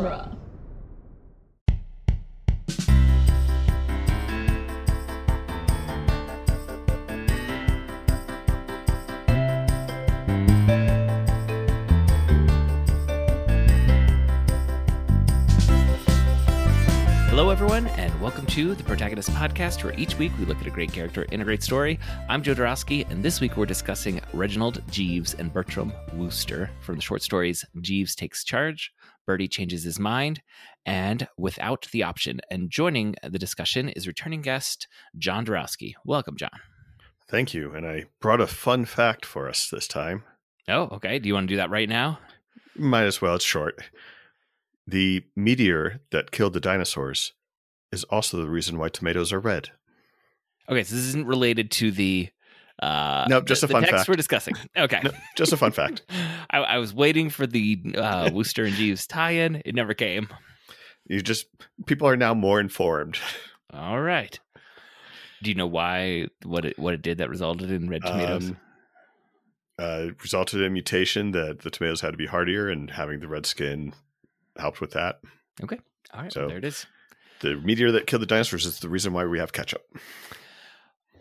genre. Hello, everyone, and welcome to the Protagonist Podcast, where each week we look at a great character in a great story. I'm Joe Darowski, and this week we're discussing Reginald Jeeves and Bertram Wooster from the short stories Jeeves Takes Charge, Bertie Changes His Mind, and Without the Option. And joining the discussion is returning guest John Darowski. Welcome, John. Thank you. And I brought a fun fact for us this time. Oh, okay. Do you want to do that right now? Might as well. It's short. The meteor that killed the dinosaurs is also the reason why tomatoes are red. Okay, so this isn't related to the uh Nope, just the, a fun the text fact. we're discussing. Okay. No, just a fun fact. I, I was waiting for the uh, Wooster and Jeeves tie-in. It never came. You just people are now more informed. All right. Do you know why what it what it did that resulted in red tomatoes? Um, uh, resulted in a mutation that the tomatoes had to be hardier, and having the red skin helped with that. okay. All right. so- there it is. The meteor that killed the dinosaurs is the reason why we have ketchup.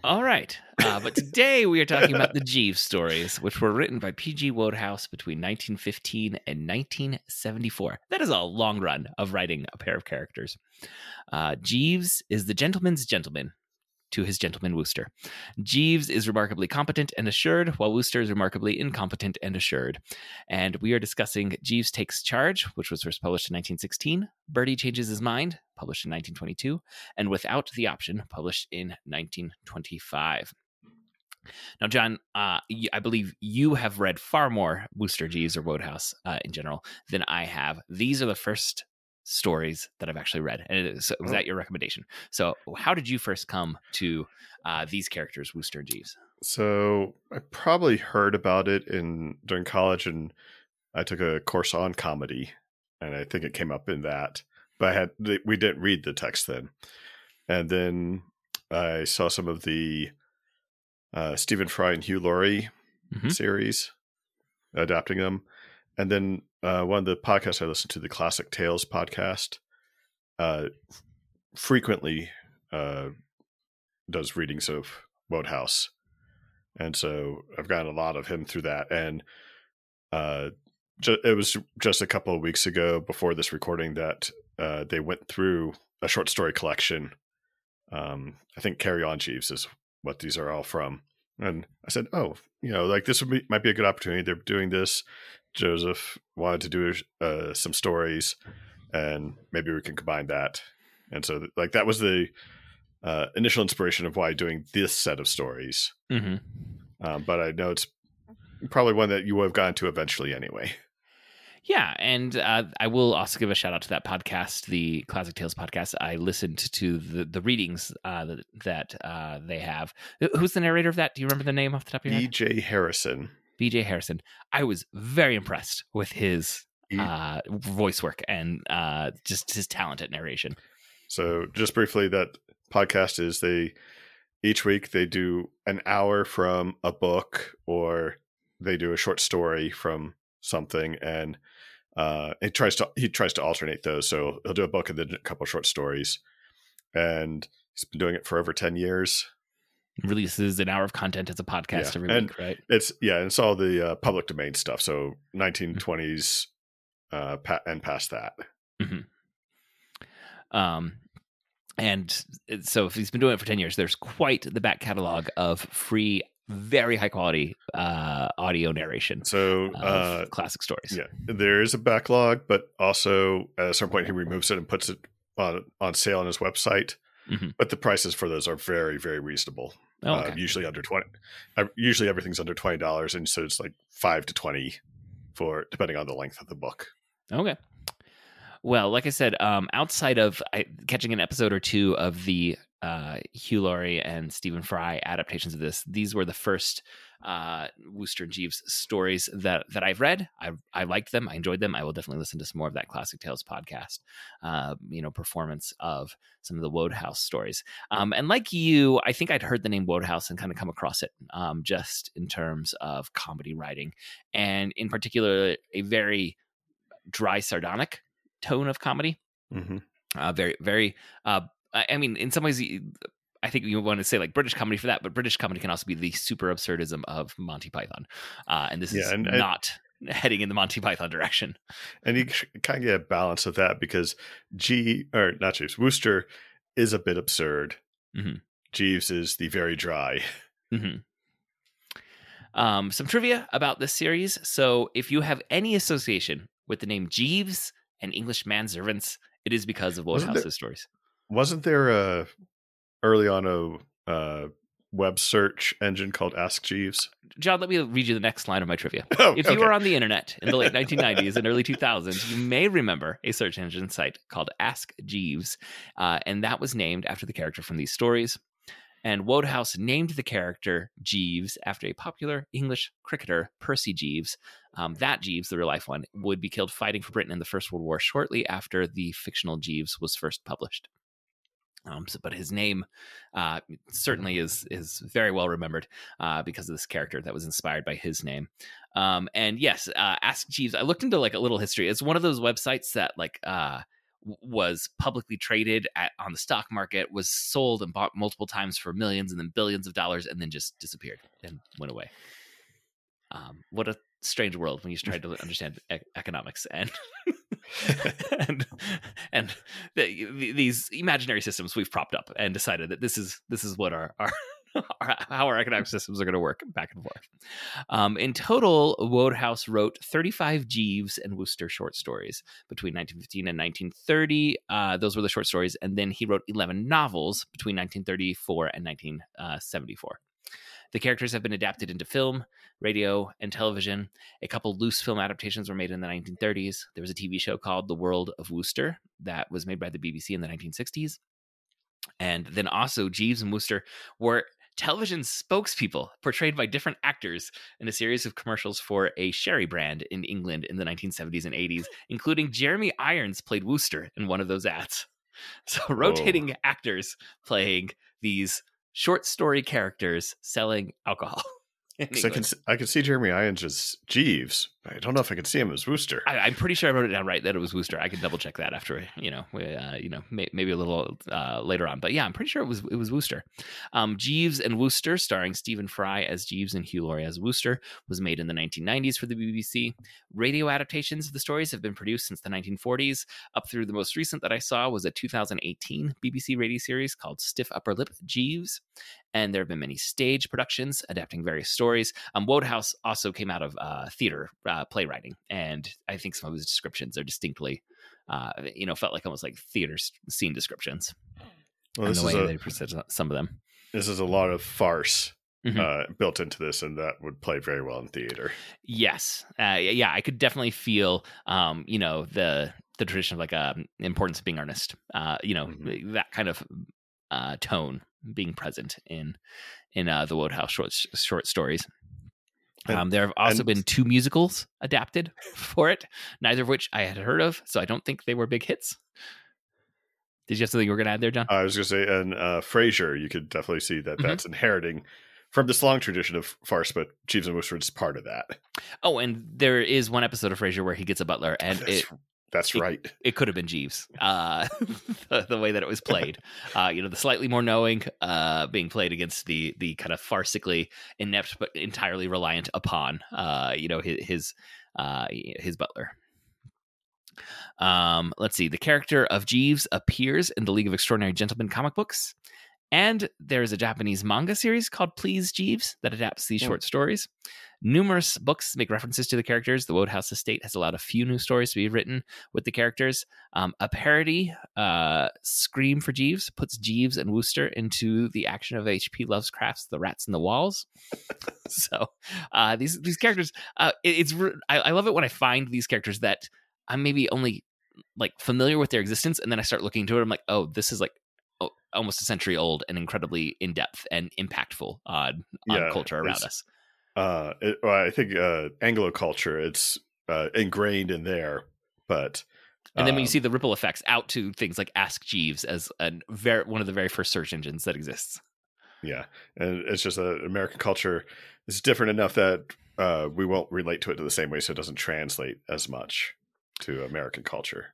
All right. Uh, but today we are talking about the Jeeves stories, which were written by P.G. Wodehouse between 1915 and 1974. That is a long run of writing a pair of characters. Uh, Jeeves is the gentleman's gentleman to his gentleman Wooster. Jeeves is remarkably competent and assured, while Wooster is remarkably incompetent and assured. And we are discussing Jeeves Takes Charge, which was first published in 1916, Bertie Changes His Mind, published in 1922, and Without the Option, published in 1925. Now, John, uh, I believe you have read far more Wooster Jeeves or Wodehouse uh, in general than I have. These are the first stories that I've actually read, and it is, was Oh. that your recommendation? So, how did you first come to uh, these characters, Wooster and Jeeves? So I probably heard about it in during college, and I took a course on comedy, and I think it came up in that. But I had we didn't read the text then, and then I saw some of the uh, Stephen Fry and Hugh Laurie Mhm. series, adapting them, and then uh, one of the podcasts I listen to, the Classic Tales podcast, uh, frequently uh, does readings of Wodehouse and so I've gotten a lot of him through that. And uh, ju- it was just a couple of weeks ago before this recording that uh, they went through a short story collection. Um, I think "Carry On, Jeeves" is what these are all from. And I said, "Oh, you know, like this would be, might be a good opportunity. They're doing this. Joseph wanted to do uh, some stories, and maybe we can combine that." And so, like that was the uh, initial inspiration of why doing this set of stories Mm-hmm. um, but I know it's probably one that you would have gotten to eventually anyway. Yeah, and uh, I will also give a shout out to that podcast, the Classic Tales podcast. I listened to the the readings uh, that that uh, they have. Who's the narrator of that? Do you remember the name off the top of your head? B.J. Harrison. B.J. Harrison. I was very impressed with his He- uh, voice work and uh, just his talent at narration. So just briefly, that podcast is they each week they do an hour from a book or they do a short story from something and uh he tries to he tries to alternate those so he'll do a book and then a couple short stories and he's been doing it for over 10 years Releases an hour of content as a podcast Yeah, every and- week, right? it's yeah it's all the uh, public domain stuff so 1920s uh pa- and past that Um, and so if he's been doing it for 10 years, there's quite the back catalog of free, very high quality uh, audio narration so uh classic stories. Yeah, there is a backlog, but also at some point he removes it and puts it on on sale on his website. Mhm. But the prices for those are very very reasonable. Oh, Uh, usually under twenty. Uh, usually everything's under twenty dollars, and so it's like five to twenty for depending on the length of the book. Okay. Well, like I said, um, outside of I, catching an episode or two of the uh, Hugh Laurie and Stephen Fry adaptations of this, these were the first uh, Wooster and Jeeves stories that that I've read. I I liked them. I enjoyed them. I will definitely listen to some more of that Classic Tales podcast. Uh, you know, performance of some of the Wodehouse stories. Um, and like you, I think I'd heard the name Wodehouse and kind of come across it um, just in terms of comedy writing, and in particular, a very dry sardonic tone of comedy. hmm Uh, very, very. Uh, I I mean, in some ways, I think you want to say like British comedy for that, but British comedy can also be the super absurdism of Monty Python, uh, and this Yeah, is and- and- not heading in the Monty Python direction. And you kind of get a balance of that because G or not Jeeves Wooster is a bit absurd. Mhm. Jeeves is the very dry. hmm Um, some trivia about this series. So, if you have any association with the name Jeeves and English manservants, it is because of Wodehouse's there- stories. Wasn't there a early on a uh, web search engine called Ask Jeeves? John, let me read you the next line of my trivia. Oh, If you were on the internet in the late 1990s and early 2000s, you may remember a search engine site called Ask Jeeves, uh, and that was named after the character from these stories. And Wodehouse named the character Jeeves after a popular English cricketer, Percy Jeeves. Um, that Jeeves, the real life one, would be killed fighting for Britain in the First World War shortly after the fictional Jeeves was first published. Um, so, but his name uh, certainly is is very well remembered uh, because of this character that was inspired by his name. Um, and yes, uh, Ask Jeeves. I looked into like a little history. It's one of those websites that like uh, was publicly traded at on the stock market, was sold and bought multiple times for millions and then billions of dollars, and then just disappeared and went away. Um, what a strange world when you try to understand e- economics and and and the, the- these imaginary systems we've propped up and decided that this is this is what our our, how our economic systems are going to work back and forth. Um, in total, Wodehouse wrote 35 Jeeves and Wooster short stories between 1915 and 1930. Uh, those were the short stories, and then he wrote 11 novels between 1934 and 1974. The characters have been adapted into film, radio, and television. A couple loose film adaptations were made in the 1930s. There was a TV show called The World of Wooster that was made by the BBC in the 1960s. And then also, Jeeves and Wooster were television spokespeople portrayed by different actors in a series of commercials for a sherry brand in England in the 1970s and 80s, including Jeremy Irons played Wooster in one of those ads. So, rotating actors playing these short story characters selling alcohol. I can I can see Jeremy Irons as Jeeves. I don't know if I can see him as Wooster. I, I'm pretty sure I wrote it down right that it was Wooster. I can double check that after you know, uh, you know, may, maybe a little uh, later on. But yeah, I'm pretty sure it was it was Wooster. Um, Jeeves and Wooster, starring Stephen Fry as Jeeves and Hugh Laurie as Wooster, was made in the 1990s for the BBC. Radio adaptations of the stories have been produced since the 1940s. Up through the most recent that I saw was a 2018 BBC radio series called Stiff Upper Lip Jeeves. And there have been many stage productions adapting various stories. Um, Wodehouse also came out of uh, theater uh, playwriting, and I think some of his descriptions are distinctly, uh, you know, felt like almost like theater scene descriptions. Well, and this the is way a they present some of them. this is a lot of farce Mhm. uh, built into this, and that would play very well in theater. Yes, uh, yeah, I could definitely feel, um, you know, the the tradition of like um, importance of being earnest. Uh, you know, Mhm. that kind of uh, tone being present in in uh, the Wodehouse short short stories. Um, there have also and- been two musicals adapted for it, neither of which I had heard of, so I don't think they were big hits. Did you have something you were going to add there, John? I was going to say, and uh, Frasier, you could definitely see that Mhm. that's inheriting from this long tradition of farce, but Jeeves and Wooster is part of that. oh, and there is one episode of Frasier where he gets a butler, and that's, it that's it- right. it could have been Jeeves, uh, the, the way that it was played. Uh, you know, the slightly more knowing uh, being played against the the kind of farcically inept but entirely reliant upon, uh, you know, his his, uh, his butler. Um, let's see. The character of Jeeves appears in the League of Extraordinary Gentlemen comic books, and there is a Japanese manga series called Please Jeeves that adapts these Hmm. short stories. Numerous books make references to the characters. The Wodehouse Estate has allowed a few new stories to be written with the characters. Um, a parody, uh, Scream for Jeeves, puts Jeeves and Wooster into the action of H.P. Lovecraft's The Rats in the Walls. so uh, these these characters, uh, it- it's I, I love it when I find these characters that I'm maybe only like familiar with their existence, and then I start looking into it. I'm like, oh, this is like almost a century old and incredibly in depth and impactful on, on Yeah, culture around us. Uh, it, well, I think uh, Anglo culture, it's uh, ingrained in there, but And then when um, you see the ripple effects out to things like Ask Jeeves as a very one of the very first search engines that exists. Yeah, and it's just that American culture is different enough that uh, we won't relate to it to the same way, so it doesn't translate as much to American culture.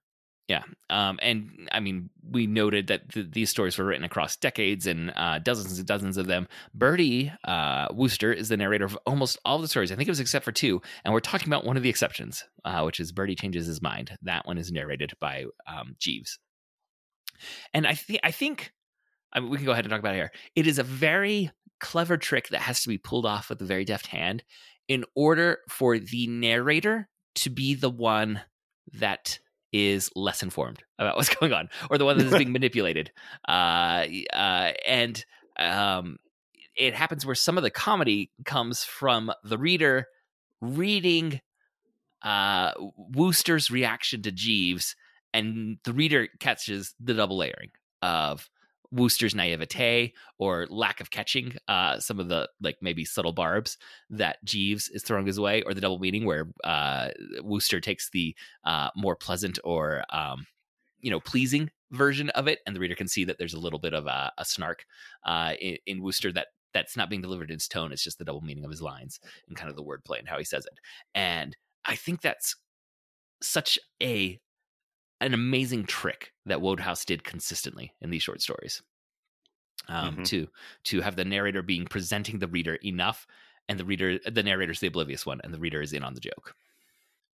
Yeah. Um, and I mean, we noted that th- these stories were written across decades and uh, dozens and dozens of them. Bertie uh, Wooster is the narrator of almost all the stories. I think it was except for two. And we're talking about one of the exceptions, uh, which is Bertie Changes His Mind. That one is narrated by um, Jeeves. And I, th- I think I mean, we can go ahead and talk about it here. It is a very clever trick that has to be pulled off with a very deft hand in order for the narrator to be the one that is less informed about what's going on or the one that is being manipulated. Uh, uh, and um, it happens where some of the comedy comes from the reader reading uh, Wooster's reaction to Jeeves, and the reader catches the double layering of Wooster's naivete or lack of catching uh, some of the like maybe subtle barbs that Jeeves is throwing his way, or the double meaning where uh, Wooster takes the uh, more pleasant or um, you know pleasing version of it, and the reader can see that there's a little bit of a, a snark uh, in, in Wooster that that's not being delivered in his tone. It's just the double meaning of his lines and kind of the wordplay and how he says it. And I think that's such a an amazing trick that Wodehouse did consistently in these short stories. Um, mm-hmm. To to have the narrator being presenting the reader enough, and the reader, the narrator's the oblivious one, and the reader is in on the joke.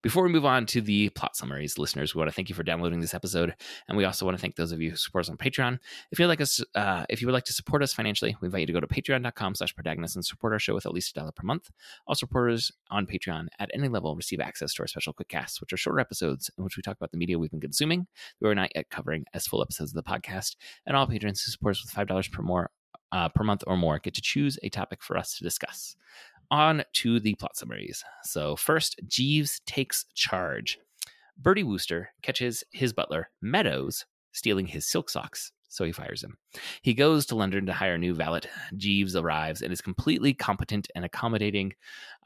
Before we move on to the plot summaries, listeners, we want to thank you for downloading this episode, and we also want to thank those of you who support us on Patreon. If you'd like us, uh, if you would like to support us financially, we invite you to go to Patreon.com/protagonist and support our show with at least a dollar per month. All supporters on Patreon at any level receive access to our special quick casts, which are shorter episodes in which we talk about the media we've been consuming. We are not yet covering as full episodes of the podcast, and all patrons who support us with five dollars per more uh, per month or more get to choose a topic for us to discuss on to the plot summaries. So, first, Jeeves takes charge. Bertie Wooster catches his butler, Meadows, stealing his silk socks so he fires him. He goes to London to hire a new valet. Jeeves arrives and is completely competent and accommodating.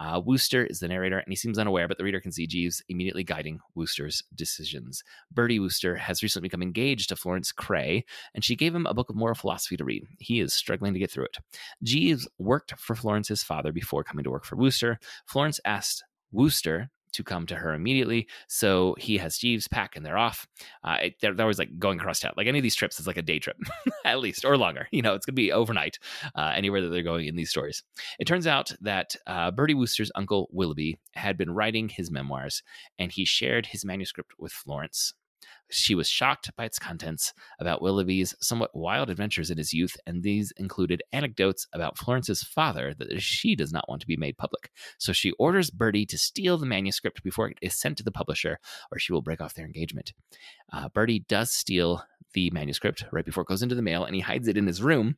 Uh, Wooster is the narrator, and he seems unaware, but the reader can see Jeeves immediately guiding Wooster's decisions. Bertie Wooster has recently become engaged to Florence Craye, and she gave him a book of moral philosophy to read. He is struggling to get through it. Jeeves worked for Florence's father before coming to work for Wooster. Florence asked Wooster to come to her immediately. So he has Jeeves pack and they're off. Uh, they're, they're, always like going across town. Like any of these trips is like a day trip, at least, or longer. You know, it's going to be overnight uh, anywhere that they're going in these stories. It turns out that uh, Bertie Wooster's uncle, Willoughby, had been writing his memoirs and he shared his manuscript with Florence. She was shocked by its contents about Willoughby's somewhat wild adventures in his youth, and these included anecdotes about Florence's father that she does not want to be made public. So she orders Bertie to steal the manuscript before it is sent to the publisher, or she will break off their engagement. Uh, Bertie does steal the manuscript right before it goes into the mail, and he hides it in his room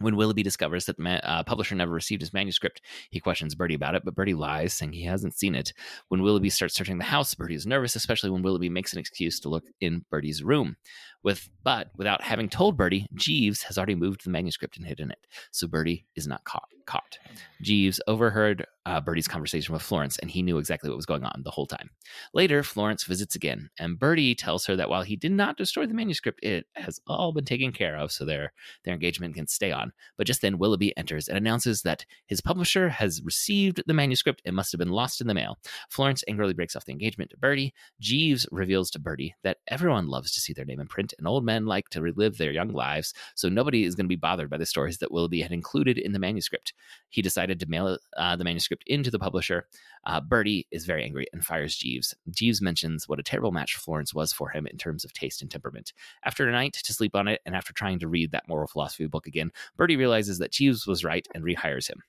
when Willoughby discovers that the ma- uh, publisher never received his manuscript, he questions Bertie about it, but Bertie lies, saying he hasn't seen it. When Willoughby starts searching the house, Bertie is nervous, especially when Willoughby makes an excuse to look in Bertie's room. With but without having told Bertie, Jeeves has already moved the manuscript and hidden it, so Bertie is not caught. Caught. Jeeves overheard uh, Bertie's conversation with Florence, and he knew exactly what was going on the whole time. Later, Florence visits again, and Bertie tells her that while he did not destroy the manuscript, it has all been taken care of, so their their engagement can stay on. But just then, Willoughby enters and announces that his publisher has received the manuscript. It must have been lost in the mail. Florence angrily breaks off the engagement to Bertie. Jeeves reveals to Bertie that everyone loves to see their name in print, and old men like to relive their young lives, so nobody is going to be bothered by the stories that Willoughby had included in the manuscript. He decided to mail uh, the manuscript into the publisher. Uh, Bertie is very angry and fires Jeeves. Jeeves mentions what a terrible match Florence was for him in terms of taste and temperament. After a night to sleep on it, and after trying to read that moral philosophy book again, Bertie realizes that Jeeves was right and rehires him.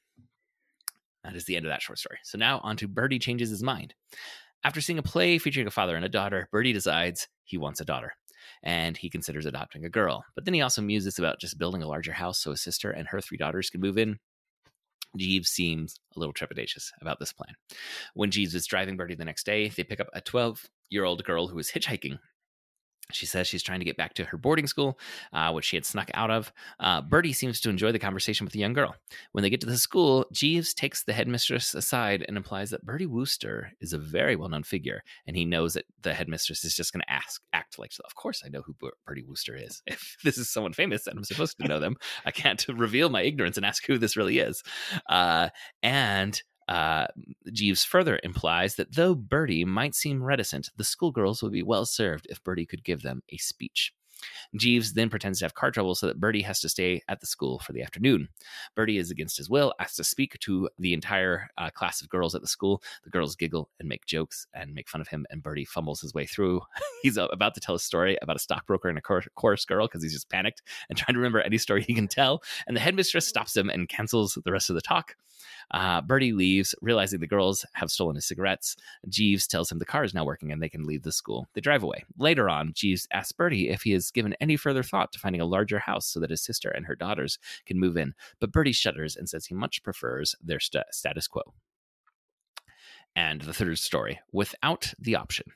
That is the end of that short story. So now on to Bertie changes his mind. After seeing a play featuring a father and a daughter, Bertie decides he wants a daughter and he considers adopting a girl. But then he also muses about just building a larger house so his sister and her three daughters can move in. Jeeves seems a little trepidatious about this plan. When Jeeves is driving Bertie the next day, they pick up a 12 year old girl who is hitchhiking she says she's trying to get back to her boarding school, uh, which she had snuck out of. Uh, Bertie seems to enjoy the conversation with the young girl. When they get to the school, Jeeves takes the headmistress aside and implies that Bertie Wooster is a very well known figure, and he knows that the headmistress is just going to ask, act like, of course I know who Bertie Wooster is. If this is someone famous and I'm supposed to know them, I can't reveal my ignorance and ask who this really is. Uh, and Uh, Jeeves further implies that though Bertie might seem reticent, the schoolgirls would be well served if Bertie could give them a speech. Jeeves then pretends to have car trouble so that Bertie has to stay at the school for the afternoon. Bertie is against his will, asks to speak to the entire uh, class of girls at the school. The girls giggle and make jokes and make fun of him, and Bertie fumbles his way through. he's about to tell a story about a stockbroker and a chorus girl because he's just panicked and trying to remember any story he can tell. And the headmistress stops him and cancels the rest of the talk. Uh, Bertie leaves, realizing the girls have stolen his cigarettes. Jeeves tells him the car is now working and they can leave the school. They drive away. Later on, Jeeves asks Bertie if he has given any further thought to finding a larger house so that his sister and her daughters can move in, but Bertie shudders and says he much prefers their st- status quo. And the third story without the option.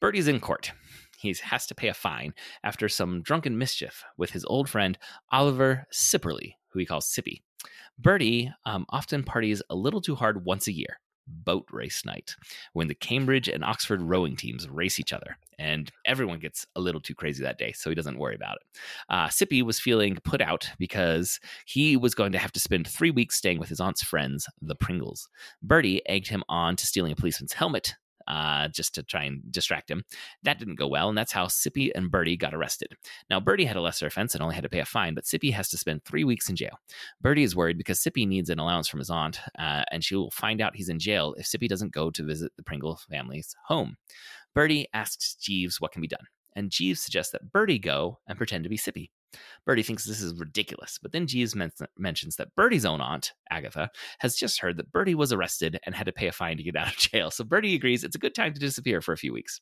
Bertie's in court. He has to pay a fine after some drunken mischief with his old friend Oliver Sipperley, who he calls Sippy. Bertie um, often parties a little too hard once a year, boat race night, when the Cambridge and Oxford rowing teams race each other. And everyone gets a little too crazy that day, so he doesn't worry about it. Uh, Sippy was feeling put out because he was going to have to spend three weeks staying with his aunt's friends, the Pringles. Bertie egged him on to stealing a policeman's helmet uh, just to try and distract him. That didn't go well, and that's how Sippy and Bertie got arrested. Now, Bertie had a lesser offense and only had to pay a fine, but Sippy has to spend three weeks in jail. Bertie is worried because Sippy needs an allowance from his aunt, uh, and she will find out he's in jail if Sippy doesn't go to visit the Pringle family's home. Bertie asks Jeeves what can be done, and Jeeves suggests that Bertie go and pretend to be Sippy. Bertie thinks this is ridiculous, but then Jeeves men- mentions that Bertie's own aunt, Agatha, has just heard that Bertie was arrested and had to pay a fine to get out of jail. So Bertie agrees it's a good time to disappear for a few weeks.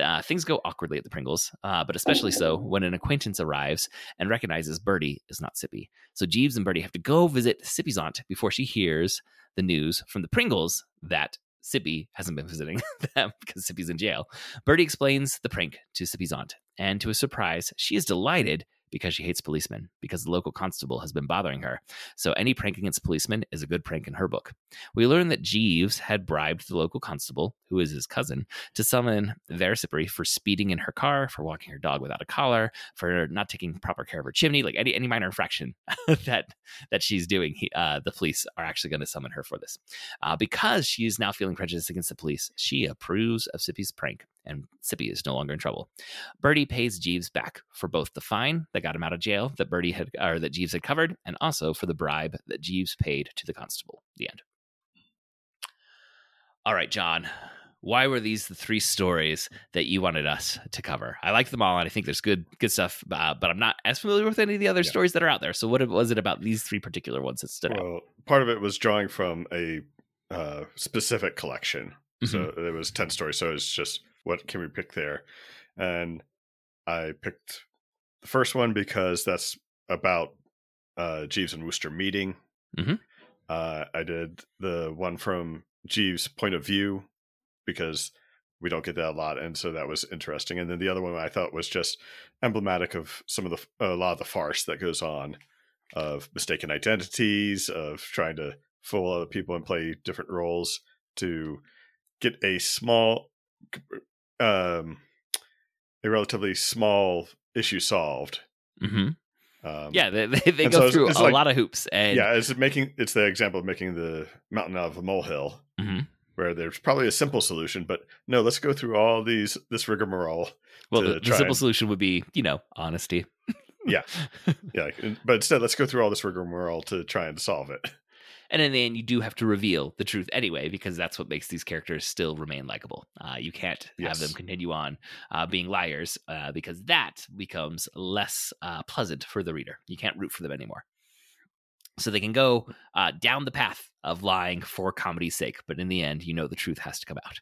Uh, things go awkwardly at the Pringles, uh, but especially so when an acquaintance arrives and recognizes Bertie is not Sippy. So Jeeves and Bertie have to go visit Sippy's aunt before she hears the news from the Pringles that Sippy hasn't been visiting them because Sippy's in jail. Bertie explains the prank to Sippy's aunt, and to his surprise, she is delighted because she hates policemen, because the local constable has been bothering her. So any prank against policemen is a good prank in her book. We learn that Jeeves had bribed the local constable, who is his cousin, to summon Versipri for speeding in her car, for walking her dog without a collar, for not taking proper care of her chimney, like any any minor infraction that that she's doing. He, uh, the police are actually going to summon her for this. Uh, because she is now feeling prejudice against the police, she approves of Sippy's prank and Sippy is no longer in trouble. Bertie pays Jeeves back for both the fine that got him out of jail that Bertie had or that Jeeves had covered, and also for the bribe that Jeeves paid to the constable. The end. All right, John. Why were these the three stories that you wanted us to cover? I like them all, and I think there's good good stuff. Uh, but I'm not as familiar with any of the other yeah. stories that are out there. So, what was it about these three particular ones that stood well, out? Part of it was drawing from a uh, specific collection. Mm-hmm. So there was ten stories. So it's just what can we pick there? And I picked the first one because that's about uh, Jeeves and Wooster meeting. Mm-hmm. Uh, I did the one from Jeeves' point of view because we don't get that a lot, and so that was interesting. And then the other one I thought was just emblematic of some of the a lot of the farce that goes on of mistaken identities, of trying to fool other people and play different roles to get a small um, a relatively small issue solved. Mm-hmm. Um, yeah, they, they, they go so through it's, it's a like, lot of hoops. And... Yeah, it's making it's the example of making the mountain out of a molehill, mm-hmm. where there's probably a simple solution, but no, let's go through all these this rigmarole. Well, the, the simple and... solution would be you know honesty. yeah, yeah, but instead, let's go through all this rigmarole to try and solve it. And in the end, you do have to reveal the truth anyway, because that's what makes these characters still remain likable. Uh, you can't yes. have them continue on uh, being liars uh, because that becomes less uh, pleasant for the reader. You can't root for them anymore. So they can go uh, down the path of lying for comedy's sake, but in the end, you know the truth has to come out.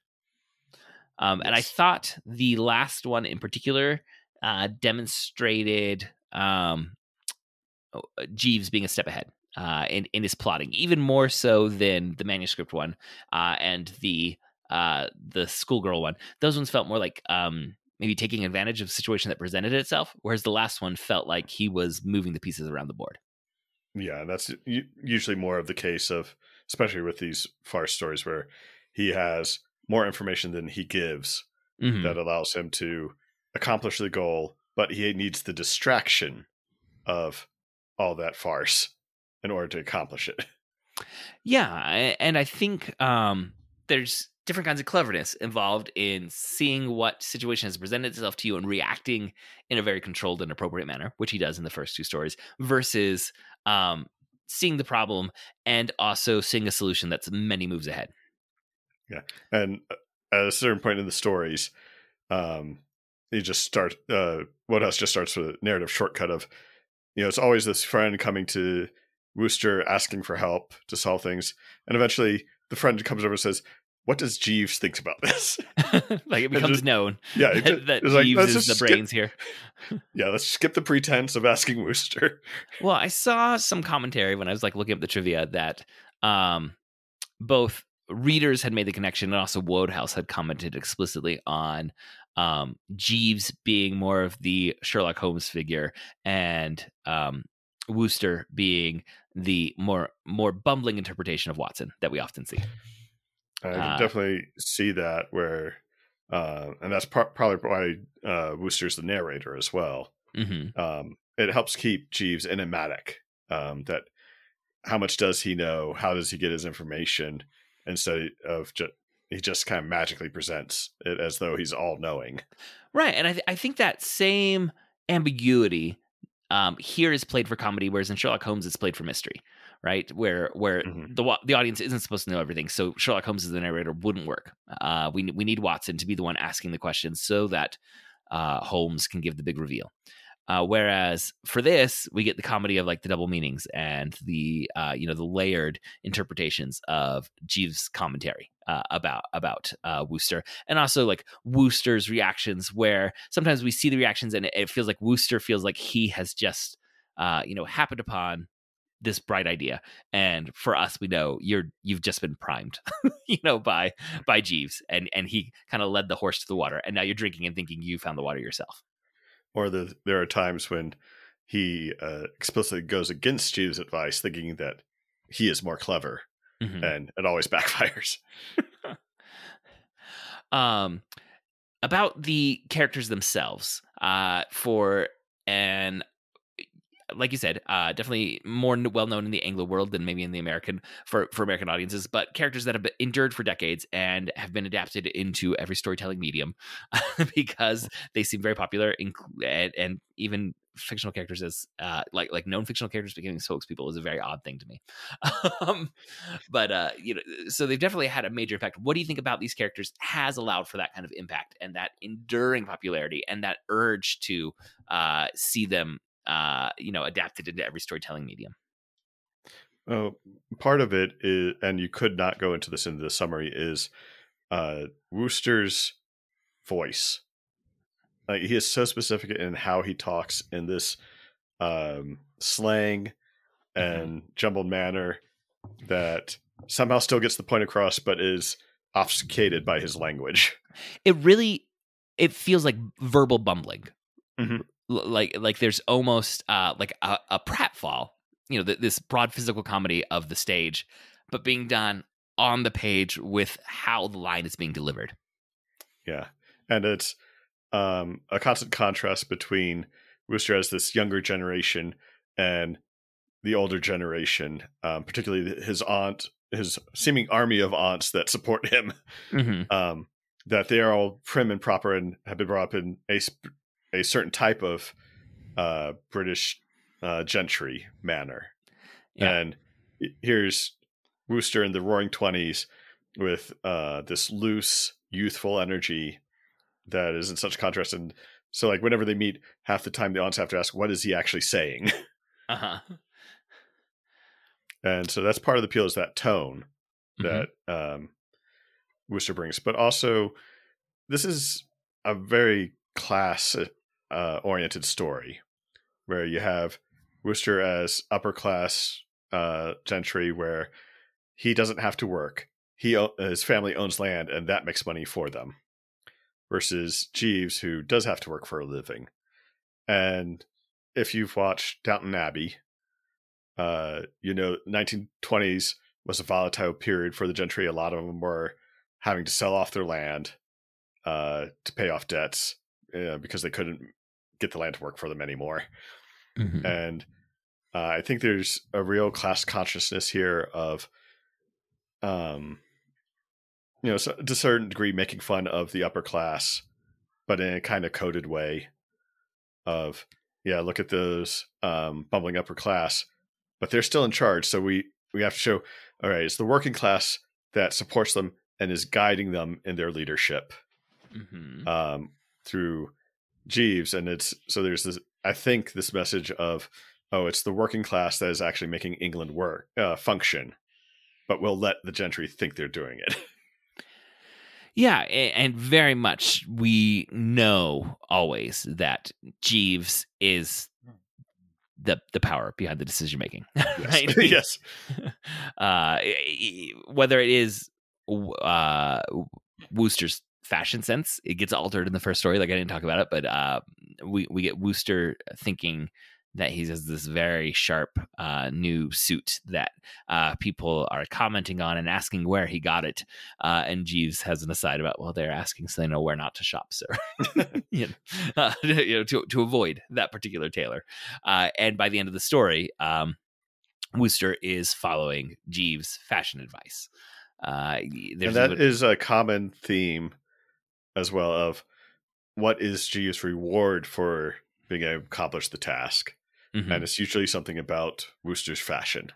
Um. And I thought the last one in particular uh, demonstrated um, oh, Jeeves being a step ahead uh, in in his plotting, even more so than the manuscript one uh, and the uh, the schoolgirl one. Those ones felt more like um, maybe taking advantage of a situation that presented itself, whereas the last one felt like he was moving the pieces around the board. Yeah, that's usually more of the case of, especially with these farce stories, where he has more information than he gives mm-hmm. that allows him to accomplish the goal, but he needs the distraction of all that farce in order to accomplish it. Yeah, and I think um, there's different kinds of cleverness involved in seeing what situation has presented itself to you and reacting in a very controlled and appropriate manner, which he does in the first two stories, versus um, seeing the problem and also seeing a solution that's many moves ahead. Yeah, and uh, at a certain point in the stories, um, you just start. Uh, Wodehouse just starts with a narrative shortcut of, you know, it's always this friend coming to Wooster asking for help to solve things, and eventually the friend comes over and says, "What does Jeeves think about this?" like it becomes just, known, yeah, that, just, that like, Jeeves is the skip, brains here. yeah, let's skip the pretense of asking Wooster. Well, I saw some commentary when I was like looking up the trivia that um, both readers had made the connection, and also Wodehouse had commented explicitly on um, Jeeves being more of the Sherlock Holmes figure, and um, Wooster being the more more bumbling interpretation of Watson that we often see. I can Uh, definitely see that where, uh, and that's pro- probably why uh, Wooster's the narrator as well. hmm Um, it helps keep Jeeves enigmatic. Um, that how much does he know? How does he get his information? Instead of just he just kind of magically presents it as though he's all knowing. Right, and I th- I think that same ambiguity um, here is played for comedy, whereas in Sherlock Holmes it's played for mystery. Right, where where Mhm. the the audience isn't supposed to know everything, so Sherlock Holmes as the narrator wouldn't work. Uh, we we need Watson to be the one asking the questions so that uh, Holmes can give the big reveal. Uh, whereas for this, we get the comedy of like the double meanings and the uh, you know the layered interpretations of Jeeves' commentary uh, about about uh, Wooster, and also like Wooster's reactions, where sometimes we see the reactions and it, it feels like Wooster feels like he has just uh, you know happened upon this bright idea, and for us, we know you're you've just been primed, you know, by by Jeeves, and and he kind of led the horse to the water, and now you're drinking and thinking you found the water yourself. Or the, there are times when he uh, explicitly goes against Jeeves' advice, thinking that he is more clever, Mhm. and it always backfires. um about the characters themselves uh for an like you said uh definitely more well known in the anglo world than maybe in the american for for american audiences but characters that have been endured for decades and have been adapted into every storytelling medium because they seem very popular in, and, and even fictional characters as uh like like known fictional characters becoming spokespeople is a very odd thing to me. Um but uh you know so they've definitely had a major impact. What do you think about these characters has allowed for that kind of impact and that enduring popularity and that urge to uh see them uh you know adapted into every storytelling medium Oh, part of it is, and you could not go into this in the summary, is uh, Wooster's voice. Like he is so specific in how he talks in this um, slang and jumbled manner that somehow still gets the point across, but is obfuscated by his language. it really it feels like verbal bumbling Mhm. Like like there's almost uh like a, a pratfall you know th- this broad physical comedy of the stage but being done on the page with how the line is being delivered Yeah, and it's um, a constant contrast between Wooster as this younger generation and the older generation, um, particularly his aunt, his seeming army of aunts that support him. mm-hmm. Um, that they are all prim and proper and have been brought up in a sp- a certain type of uh, British uh, gentry manner. Yeah. And here's Wooster in the Roaring Twenties with uh, this loose, youthful energy that is in such contrast. And so, like, whenever they meet, half the time the aunts have to ask, "What is he actually saying?" uh-huh and so that's part of the appeal is that tone Mhm. that um, Wooster brings. But also, this is a very class uh, oriented story where you have Wooster as upper class uh, gentry, where he doesn't have to work. He his family owns land, and that makes money for them. Versus Jeeves, who does have to work for a living. And if you've watched Downton Abbey, uh, you know, 1920s was a volatile period for the gentry. A lot of them were having to sell off their land uh, to pay off debts uh, because they couldn't get the land to work for them anymore. Mhm. And Uh, I think there's a real class consciousness here of, um, you know, so, to a certain degree, making fun of the upper class, but in a kind of coded way. Of yeah, look at those um, bumbling upper class, but they're still in charge. So we we have to show, all right, it's the working class that supports them and is guiding them in their leadership Mhm. um, through Jeeves, and it's so there's this. I think this message of oh, it's the working class that is actually making England work uh, function, but we'll let the gentry think they're doing it. Yeah, and very much we know always that Jeeves is the the power behind the decision making. yes, yes, uh, whether it is uh, Wooster's fashion sense, it gets altered in the first story. Like I didn't talk about it, but uh, we we get Wooster thinking that he has this very sharp uh, new suit that uh, people are commenting on and asking where he got it. Uh, and Jeeves has an aside about, well, they're asking so they know where not to shop, sir. you know, uh, you know to, to avoid that particular tailor. Uh, and by the end of the story, um, Wooster is following Jeeves' fashion advice. Uh, and that is a common theme as well of what is Jeeves' reward for being able to accomplish the task. Mhm. And it's usually something about Wooster's fashion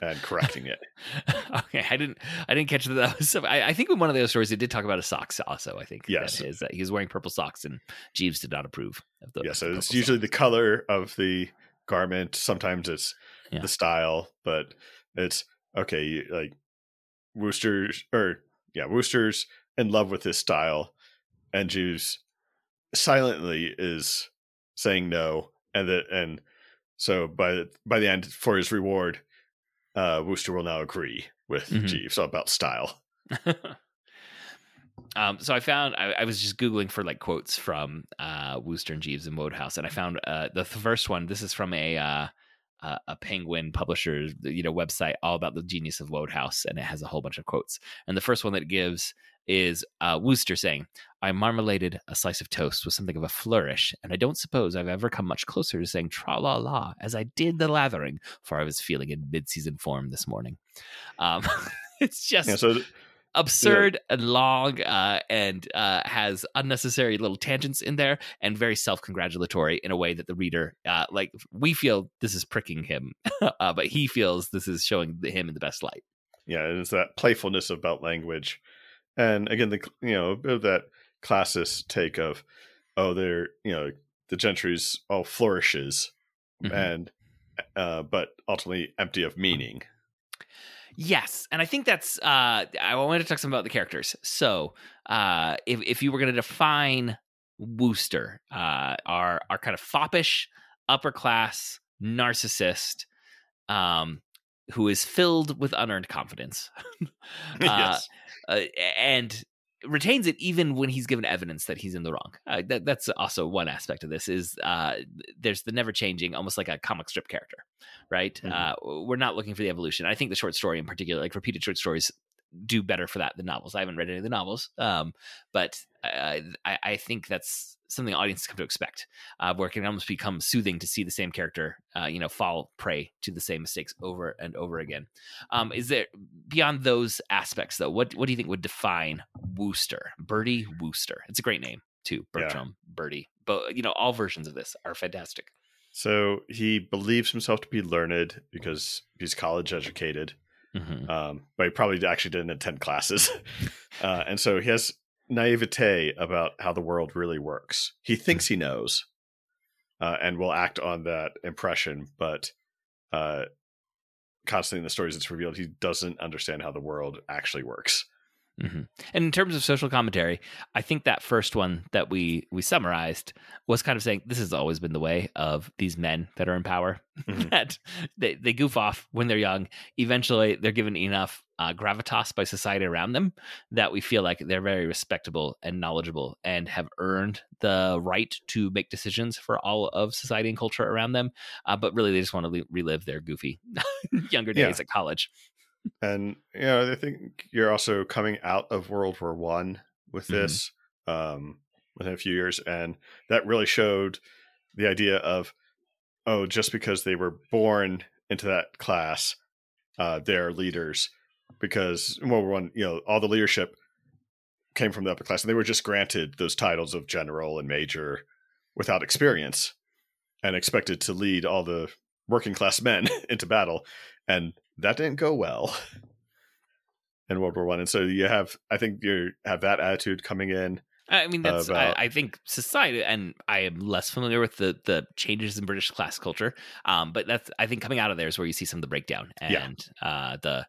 and correcting it. okay, I didn't, I didn't catch that. that was I, I think in one of those stories, it did talk about his socks. Also, I think Yes. that is that he was wearing purple socks, and Jeeves did not approve of the. yeah, so it's usually the color of the garment. Sometimes it's Yeah. the style, but it's okay. You, like Wooster's, or yeah, Wooster's in love with his style, and Jeeves silently is saying no, and that and so by the by the end for his reward, uh, Wooster will now agree with Mhm. Jeeves about style. um, so I found I, I was just googling for like quotes from uh, Wooster and Jeeves and Wodehouse, and I found uh, the first one. This is from a uh, uh, a Penguin publisher, you know, website all about the genius of Wodehouse, and it has a whole bunch of quotes. And the first one that gives is uh, Wooster saying, "I marmaladed a slice of toast with something of a flourish, and I don't suppose I've ever come much closer to saying tra la la as I did the lathering, for I was feeling in mid season form this morning." Um, it's just Yeah, so absurd and long uh, and uh, has unnecessary little tangents in there and very self-congratulatory in a way that the reader uh, like we feel this is pricking him uh, but he feels this is showing him in the best light. Yeah, it's that playfulness about language, and again, the you know a bit of that classist take of, oh, they're you know the gentry's all flourishes, Mhm. and uh, but ultimately empty of meaning. Yes, and I think that's. Uh, I wanted to talk some about the characters. So, uh, if if you were going to define Wooster, uh, our our kind of foppish upper class narcissist, um, who is filled with unearned confidence, uh, yes, uh, and retains it even when he's given evidence that he's in the wrong. Uh, that, that's also one aspect of this is uh, there's the never changing, almost like a comic strip character, right? Mhm. Uh, we're not looking for the evolution. I think the short story in particular, like repeated short stories, do better for that than novels. I haven't read any of the novels, um, but uh, I, I think that's something audiences come to expect, uh, where it can almost become soothing to see the same character, uh, you know, fall prey to the same mistakes over and over again. Um, is there beyond those aspects though? What what do you think would define Wooster, Bertie Wooster? It's a great name too, Yeah. Bertram, Bertie. But you know, all versions of this are fantastic. so he believes himself to be learned because he's college educated, Mhm. um, but he probably actually didn't attend classes, uh, and so he has naivete about how the world really works. He thinks he knows, uh, and will act on that impression, but uh, constantly in the stories it's revealed he doesn't understand how the world actually works. Mhm. And in terms of social commentary, I think that first one that we we summarized was kind of saying this has always been the way of these men that are in power. Mhm. that they, they goof off when they're young. Eventually, they're given enough uh, gravitas by society around them that we feel like they're very respectable and knowledgeable and have earned the right to make decisions for all of society and culture around them. Uh, but really, they just want to le- relive their goofy younger Yeah. days at college. And you know i think you're also coming out of world war one with Mhm. this um within a few years and that really showed the idea of oh, just because they were born into that class, uh, they're leaders. Because in World War One, you know, all the leadership came from the upper class, and they were just granted those titles of general and major without experience, and expected to lead all the working class men into battle, and that didn't go well in World War One. And so you have, I think you have that attitude coming in. I mean, that's about- I, I think society, and I am less familiar with the the changes in British class culture. Um, but that's I think coming out of there is where you see some of the breakdown Yeah. and uh, the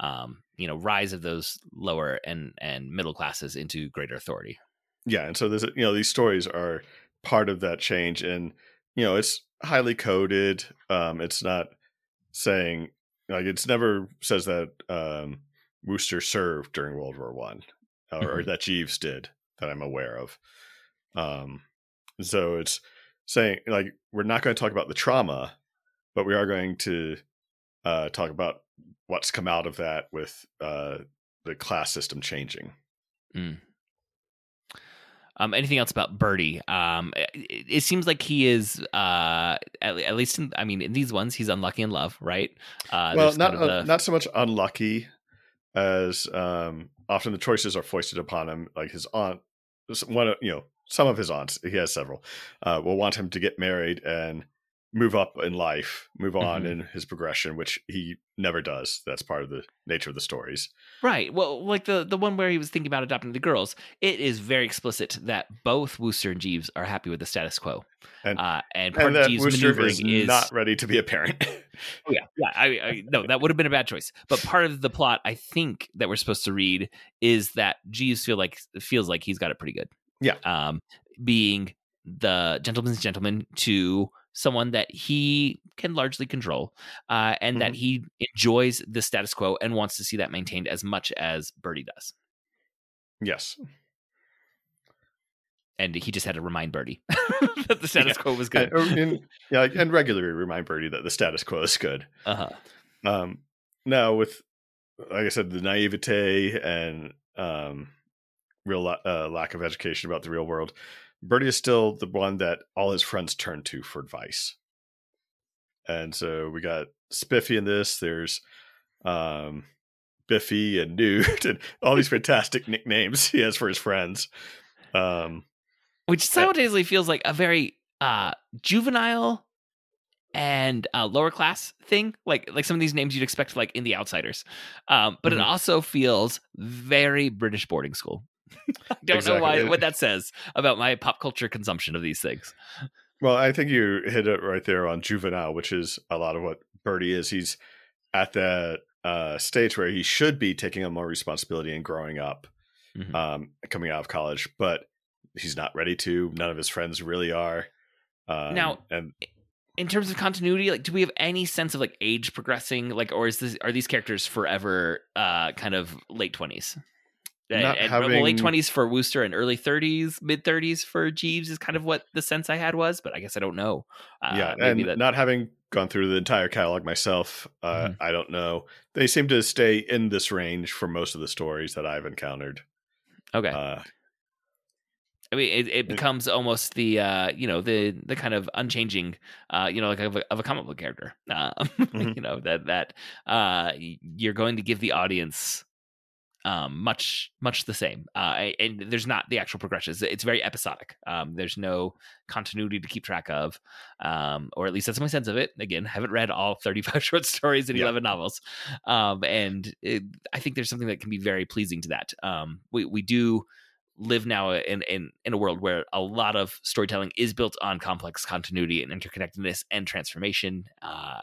um, you know rise of those lower and and middle classes into greater authority. yeah and so there's you know these stories are part of that change and you know it's highly coded um it's not saying like it's never says that um Wooster served during World War One or, or Mhm. that Jeeves did that I'm aware of. Um so it's saying like we're not going to talk about the trauma but we are going to uh talk about what's come out of that with uh the class system changing Um, anything else about Bertie? Um, it, it seems like he is, uh, at, at least in, I mean, in these ones, he's unlucky in love, right? Uh, well, not kind of the- not so much unlucky as um, often the choices are foisted upon him. Like his aunt, one of you know some of his aunts, he has several, uh, will want him to get married and move up in life, move on Mhm. in his progression, which he never does. That's part of the nature of the stories. Right. Well, like the the one where he was thinking about adopting the girls, it is very explicit that both Wooster and Jeeves are happy with the status quo, And- uh, and part And of Jeeves' Wooster maneuvering is, is not ready to be a parent. Oh yeah, yeah. I, I no, that would have been a bad choice. But part of the plot, I think, that we're supposed to read is that Jeeves feel like feels like he's got it pretty good. Yeah. Um, being the gentleman's gentleman to someone that he can largely control, uh, and that Mhm. he enjoys the status quo and wants to see that maintained as much as Bertie does. yes, And he just had to remind Bertie that the status Yeah. quo was good. and, and- yeah, and regularly remind Bertie that the status quo is good. Uh huh. Um, now with, like I said, the naivete and um, real uh, lack of education about the real world, Bertie is still the one that all his friends turn to for advice. And so we got Spiffy in this. There's um, Biffy and Newt and all these fantastic nicknames he has for his friends. Um, which simultaneously feels like a very uh juvenile and uh, lower class thing like like some of these names you'd expect like in the outsiders um but Mhm. it also feels very british boarding school i don't know why what that says about my pop culture consumption of these things Well, I think you hit it right there on juvenile, which is a lot of what Bertie is. He's at that uh, stage where he should be taking on more responsibility and growing up, Mhm. um, coming out of college, but he's not ready to. None of his friends really are. Um, Now- and in terms of continuity like do we have any sense of like age progressing like or is this are these characters forever uh kind of late 20s And- Not and, well, late 20s for Wooster and early 30s, mid 30s for Jeeves is kind of what the sense I had was, but I guess I don't know. Uh, yeah, and that not having gone through the entire catalog myself, uh, Mhm. I don't know. They seem to stay in this range for most of the stories that I've encountered. okay. Uh, I mean, it, it becomes almost the uh, you know the the kind of unchanging, uh, you know, like of a, of a comic book character. Uh, Mhm. you know that that uh, you're going to give the audience um, much much the same, uh, and there's not the actual progressions. It's very episodic. Um, there's no continuity to keep track of, um, or at least that's my sense of it. Again, haven't read all 35 short stories and Yeah. 11 novels, um, and it, I think there's something that can be very pleasing to that. Um, we we do live now in, in in a world where a lot of storytelling is built on complex continuity and interconnectedness and transformation. Uh,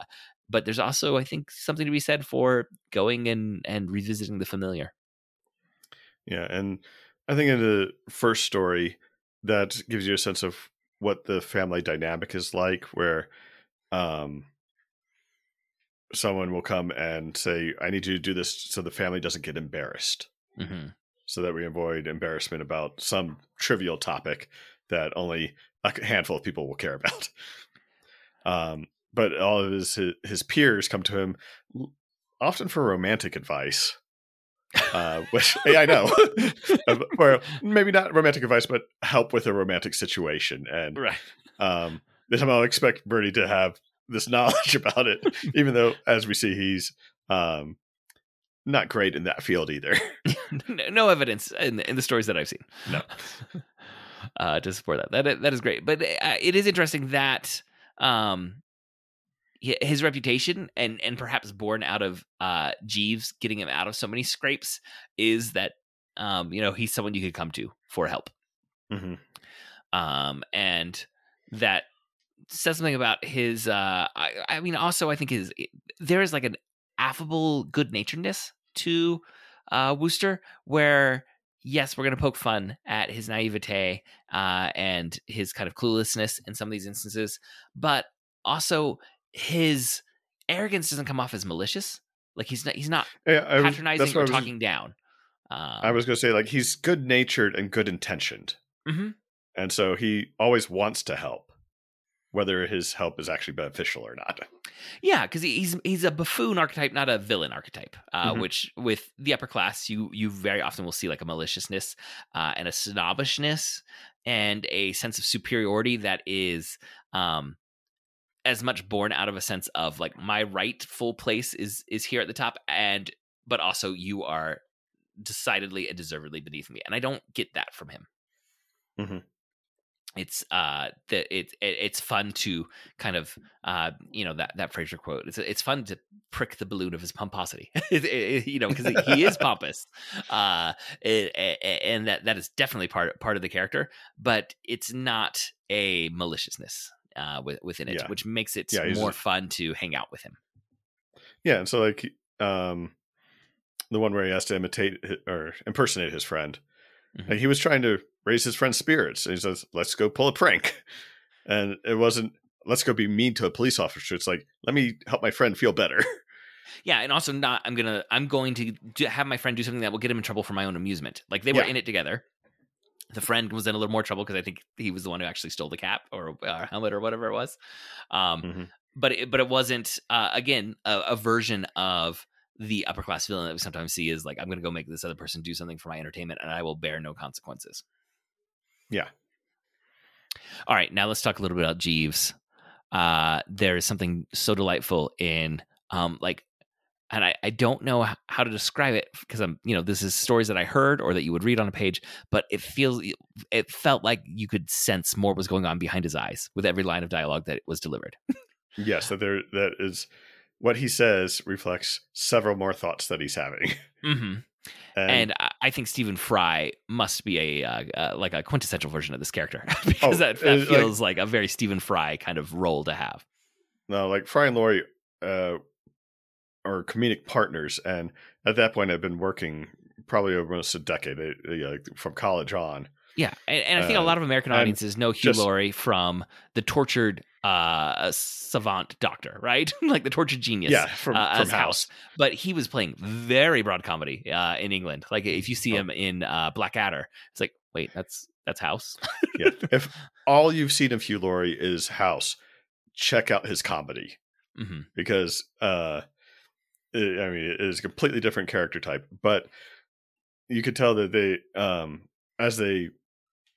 but there's also, I think, something to be said for going and and revisiting the familiar. Yeah, and I think in the first story, that gives you a sense of what the family dynamic is like, where um, someone will come and say, "I need you to do this," so the family doesn't get embarrassed, Mm-hmm. so that we avoid embarrassment about some trivial topic that only a handful of people will care about. Um, but all of his his peers come to him often for romantic advice uh, which yeah, I know, or maybe not romantic advice, but help with a romantic situation. And Right. um, they somehow expect Bertie to have this knowledge about it, even though, as we see, he's um, not great in that field either. no, evidence in, in the stories that I've seen. No. uh, to support that. That that is great, but uh, it is interesting that um, his reputation and and perhaps born out of uh, Jeeves getting him out of so many scrapes is that um, you know he's someone you could come to for help. Mm-hmm. Um, and that says something about his. Uh, I, I mean, also I think his there is like an affable good naturedness to uh, Wooster where yes, we're going to poke fun at his naivete uh, and his kind of cluelessness in some of these instances, but also his arrogance doesn't come off as malicious. Like he's not he's not yeah, I patronizing or was, talking down. Um, I was going to say like he's good natured and good intentioned, mm-hmm. and so he always wants to help, whether his help is actually beneficial or not. Yeah, because he's he's a buffoon archetype, not a villain archetype. Uh, Mhm. Which with the upper class, you you very often will see like a maliciousness uh, and a snobbishness and a sense of superiority that is um, as much born out of a sense of like my rightful place is is here at the top, and but also you are decidedly and deservedly beneath me, and I don't get that from him. mm-hmm. It's uh that it, it it's fun to kind of uh you know that that Fraser quote. It's it's fun to prick the balloon of his pomposity, It- it- you know, because he is pompous, uh, and that that is definitely part part of the character, but it's not a maliciousness uh within it, Yeah. which makes it Yeah, more a- fun to hang out with him. Yeah, and so like um, the one where he has to imitate or impersonate his friend, Mhm. like he was trying to raise his friend's spirits. And he says, "Let's go pull a prank," and it wasn't. Let's go be mean to a police officer. It's like, let me help my friend feel better. Yeah, and also not. I'm gonna. I'm going to do, have my friend do something that will get him in trouble for my own amusement. Like they were Yeah. in it together. The friend was in a little more trouble because I think he was the one who actually stole the cap or uh, helmet or whatever it was. Um, Mhm. But it, but it wasn't uh, again a, a version of the upper class villain that we sometimes see is like I'm going to go make this other person do something for my entertainment and I will bear no consequences. Yeah. All right, now let's talk a little bit about Jeeves. Uh, there is something so delightful in um, like and I, I don't know how to describe it because I'm you know this is stories that I heard or that you would read on a page, but it feels it felt like you could sense more was going on behind his eyes with every line of dialogue that was delivered. yes, that there that is what he says reflects several more thoughts that he's having. hmm And, And I- think Stephen Fry must be a uh, uh, like a quintessential version of this character because Oh, that, that it's like- feels like, a very Stephen Fry kind of role to have. no, like Fry and Laurie uh, are comedic partners, and at that point, I've been working probably almost a decade uh, yeah, from college on. Yeah, and, and I think a Uh, lot of American audiences know Hugh just- Laurie from the tortured uh, savant doctor, right? like the tortured genius. Yeah, from, uh, from as House. but he was playing very broad comedy uh, in England. Like if you see Oh. him in uh, Blackadder, it's like, wait, that's that's House. Yeah, if all you've seen of Hugh Laurie is House, check out his comedy hmm because uh, it, I mean, it is a completely different character type, but you could tell that they, um, as they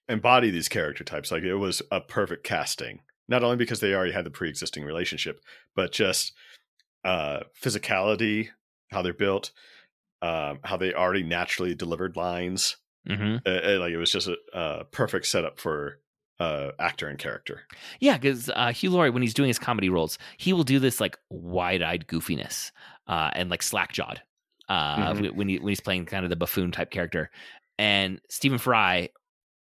embody these character types, like it was a perfect casting. Not only because they already had the pre-existing relationship, but just uh, physicality, how they're built, um, how they already naturally delivered lines. hmm Uh, uh, like it was just a, a perfect setup for uh, actor and character. Yeah, because uh, Hugh Laurie, when he's doing his comedy roles, he will do this like wide-eyed goofiness uh, and like slack-jawed uh, Mhm. when- when he when he's playing kind of the buffoon type character, and Stephen Fry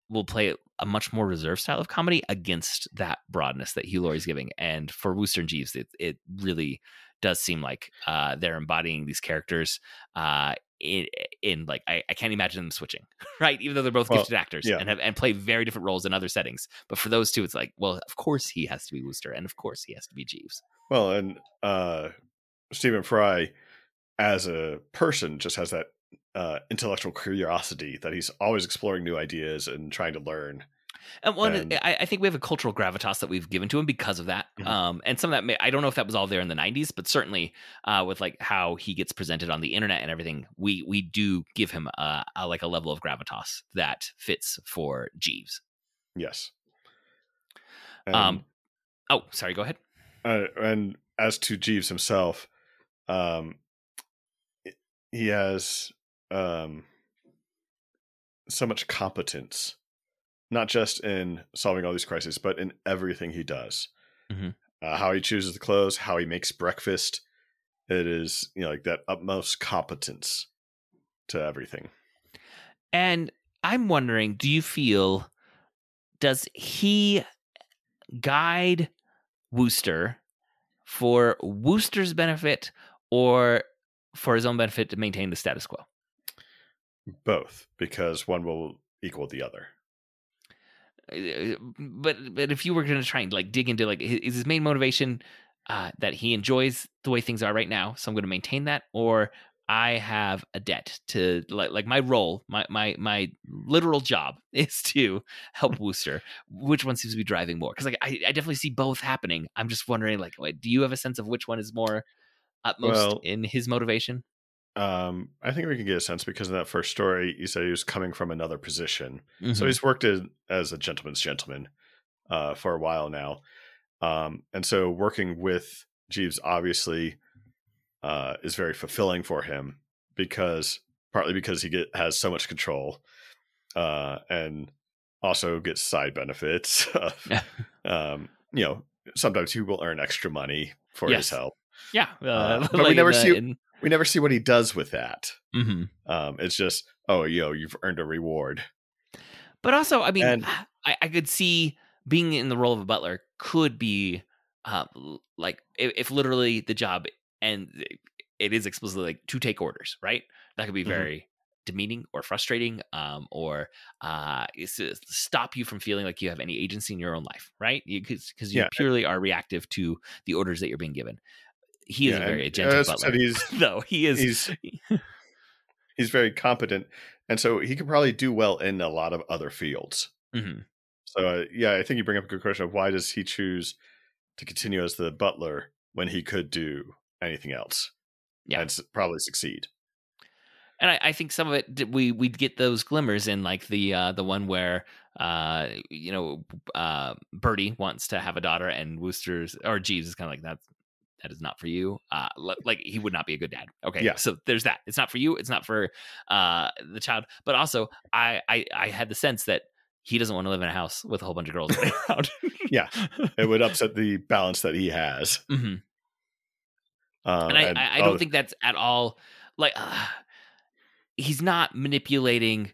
will play a much more reserved style of comedy against that broadness that Hugh Laurie's giving. And for Wooster and Jeeves, it it really does seem like uh, they're embodying these characters uh, in, in like I, I can't imagine them switching, right? Even though they're both Well, gifted actors yeah. and have and play very different roles in other settings. But for those two, it's like, well, of course he has to be Wooster, and of course he has to be Jeeves. Well, and uh, Stephen Fry, as a person, just has that uh, intellectual curiosity that he's always exploring new ideas and trying to learn. And one, And- I, I think we have a cultural gravitas that we've given to him because of that. Mhm. Um, and some of that, may, I don't know if that was all there in the '90s, but certainly uh, with like how he gets presented on the internet and everything, we we do give him a, a like a level of gravitas that fits for Jeeves. Yes. And, Um, Oh, sorry. Go ahead. Uh, and as to Jeeves himself, um, he has um, so much competence, not just in solving all these crises, but in everything he does. Mhm. Uh, how he chooses the clothes, how he makes breakfast. It is, you know, like that utmost competence to everything. And I'm wondering, do you feel does he guide Wooster for Wooster's benefit or for his own benefit to maintain the status quo? Both, because one will equal the other. Uh, But but if you were going to try and like dig into like is his main motivation uh, that he enjoys the way things are right now, so I'm going to maintain that, or I have a debt to like like my role, my my my literal job is to help Wooster. Which one seems to be driving more? Because like I, I definitely see both happening. I'm just wondering like, wait, do you have a sense of which one is more utmost Well- in his motivation? Um, I think we can get a sense because in that first story, you said he was coming from another position. So Mhm. he's worked as a gentleman's gentleman uh, for a while now. Um, and so working with Jeeves obviously uh, is very fulfilling for him because partly because he get, has so much control uh, and also gets side benefits. of, um, you know, sometimes he will earn extra money for Yes. his help. Yeah, uh, but we like in never the- see- in- We never see what he does with that. mhm. Um, it's just, oh, you know, you've earned a reward. But also, I mean, And- I, I could see being in the role of a butler could be uh, like if, if literally the job and it is explicitly like to take orders, right? That could be Mhm. very demeaning or frustrating, um, or uh, stop you from feeling like you have any agency in your own life, right? Because because you Yeah. purely are reactive to the orders that you're being given. He is Yeah, a very agentic butler, he's though. He is. he's he's very competent, and so he could probably do well in a lot of other fields. Mhm. So uh, yeah, I think you bring up a good question of why does he choose to continue as the butler when he could do anything else? Yeah. and probably succeed. and I, I think some of it we we'd get those glimmers in like the uh the one where uh you know uh Bertie wants to have a daughter and Wooster's or Jeeves is kind of like that that is not for you uh li- like he would not be a good dad okay Yeah. so there's that it's not for you it's not for uh the child but also I I I had the sense that he doesn't want to live in a house with a whole bunch of girls around Yeah. It would upset the balance that he has. hmm Um, and I, and I, I don't think that's at all like uh, he's not manipulating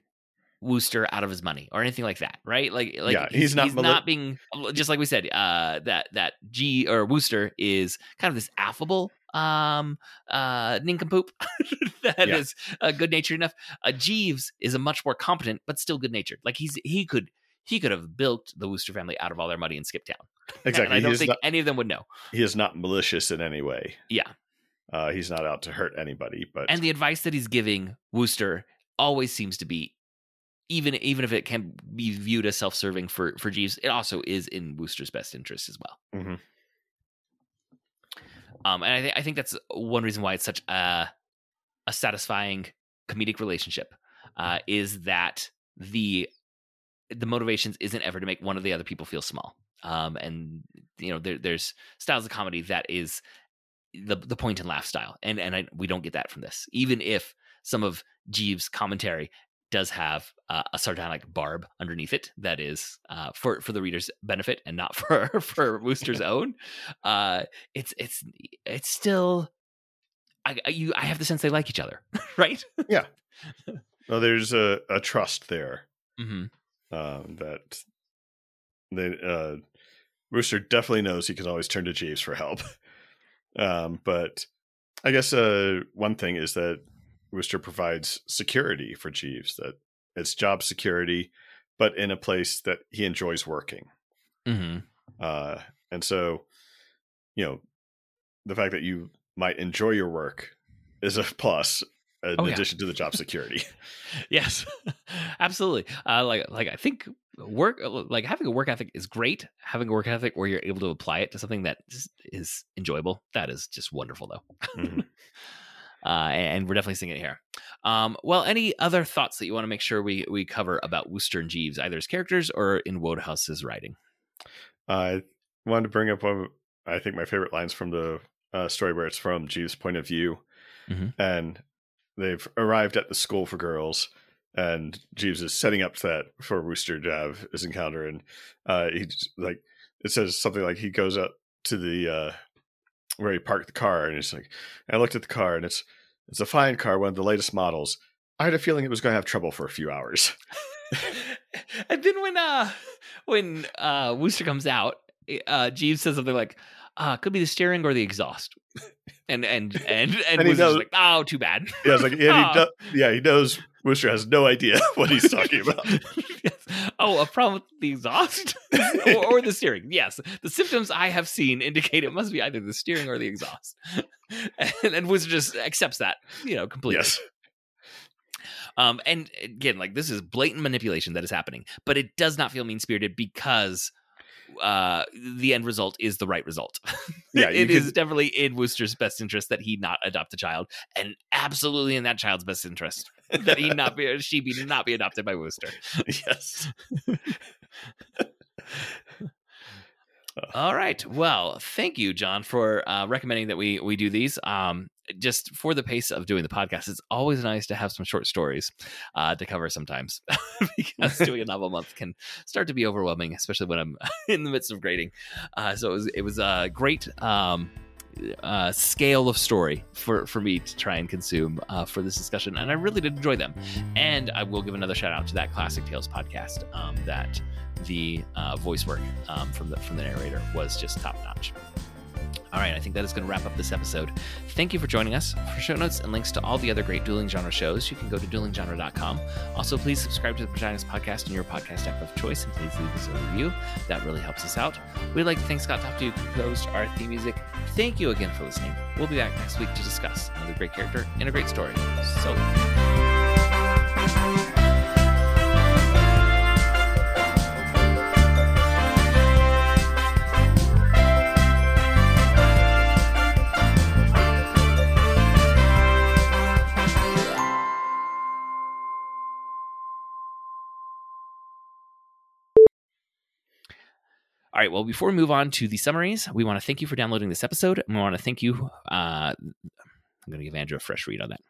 Wooster out of his money or anything like that, right? Like, like Yeah, he's not he's not being just like we said. Uh, that that G or Wooster is kind of this affable um uh nincompoop that Yeah. is uh, good natured enough. Uh, Jeeves is a much more competent but still good natured. Like he's he could he could have built the Wooster family out of all their money and skipped town. And exactly. I don't think not, any of them would know. he is not malicious in any way. Yeah. Uh, he's not out to hurt anybody. But and the advice that he's giving Wooster always seems to be even even if it can be viewed as self-serving for for Jeeves, it also is in Wooster's best interest as well. Mhm. Um, and I, th- I think that's one reason why it's such a a satisfying comedic relationship uh, is that the the motivations isn't ever to make one of the other people feel small. Um, and you know there, there's styles of comedy that is the the point and laugh style, and and I, we don't get that from this. Even if some of Jeeves' commentary does have uh, a sardonic barb underneath it that is uh, for for the reader's benefit and not for for Wooster's own. Uh, it's it's it's still. I, you I have the sense they like each other, right? Yeah. Well, there's a, a trust there hmm um, that they uh, Wooster definitely knows he can always turn to Jeeves for help. um, but I guess uh, one thing is that Wooster provides security for Jeeves that it's job security, but in a place that he enjoys working. hmm Uh, and so, you know, the fact that you might enjoy your work is a plus in Oh, yeah. addition to the job security. Yes, absolutely. Uh, like like I think work like having a work ethic is great. Having a work ethic where you're able to apply it to something that is, is enjoyable, that is just wonderful though. Mhm. Uh, and we're definitely seeing it here. Um, well, any other thoughts that you want to make sure we we cover about Wooster and Jeeves, either as characters or in Wodehouse's writing? I wanted to bring up one of, I think my favorite lines from the uh, story where it's from Jeeves' point of view. Mhm. And they've arrived at the school for girls and Jeeves is setting up that for Wooster to have his encounter. And uh, he's like, it says something like he goes up to the, uh, where he parked the car and he's like, I looked at the car and it's, it's a fine car, one of the latest models. I had a feeling it was going to have trouble for a few hours. and then when uh when uh Wooster comes out, uh Jeeves says something like, uh, could be the steering or the exhaust. And and and and, And he knows- like, oh, too bad. Yeah, like, yeah, Ah. he, do- yeah, he knows Wooster has no idea what he's talking about. Yes. Oh, a problem with the exhaust or, or the steering. Yes, the symptoms I have seen indicate it must be either the steering or the exhaust. And, and Wooster just accepts that, you know, completely. yes. Um, and again, like this is blatant manipulation that is happening, but it does not feel mean spirited because uh the end result is the right result. Yeah, it is could- definitely in Wooster's best interest that he not adopt a child, and absolutely in that child's best interest that he not be she be not be adopted by Wooster. yes. All right. Well, thank you, John, for uh, recommending that we we do these. Um, just for the pace of doing the podcast, it's always nice to have some short stories uh, to cover sometimes because doing a novel month can start to be overwhelming, especially when I'm in the midst of grading. Uh, so it was it was a great. Um, uh, scale of story for for me to try and consume uh, for this discussion, and I really did enjoy them. And I will give another shout out to that Classic Tales podcast. Um, that the uh, voice work um, from the from the narrator was just top notch. All right, I think that is going to wrap up this episode. Thank you for joining us. For show notes and links to all the other great dueling genre shows, you can go to duelinggenre.com. Also, please subscribe to the Vaginas Podcast in your podcast app of choice and please leave us a review. That really helps us out. We'd like to thank Scott Toptu, who composed our theme music. Thank you again for listening. We'll be back next week to discuss another great character and a great story. So All right. Well, before we move on to the summaries, we want to thank you for downloading this episode. And we want to thank you. Uh, I'm going to give Andrew a fresh read on that.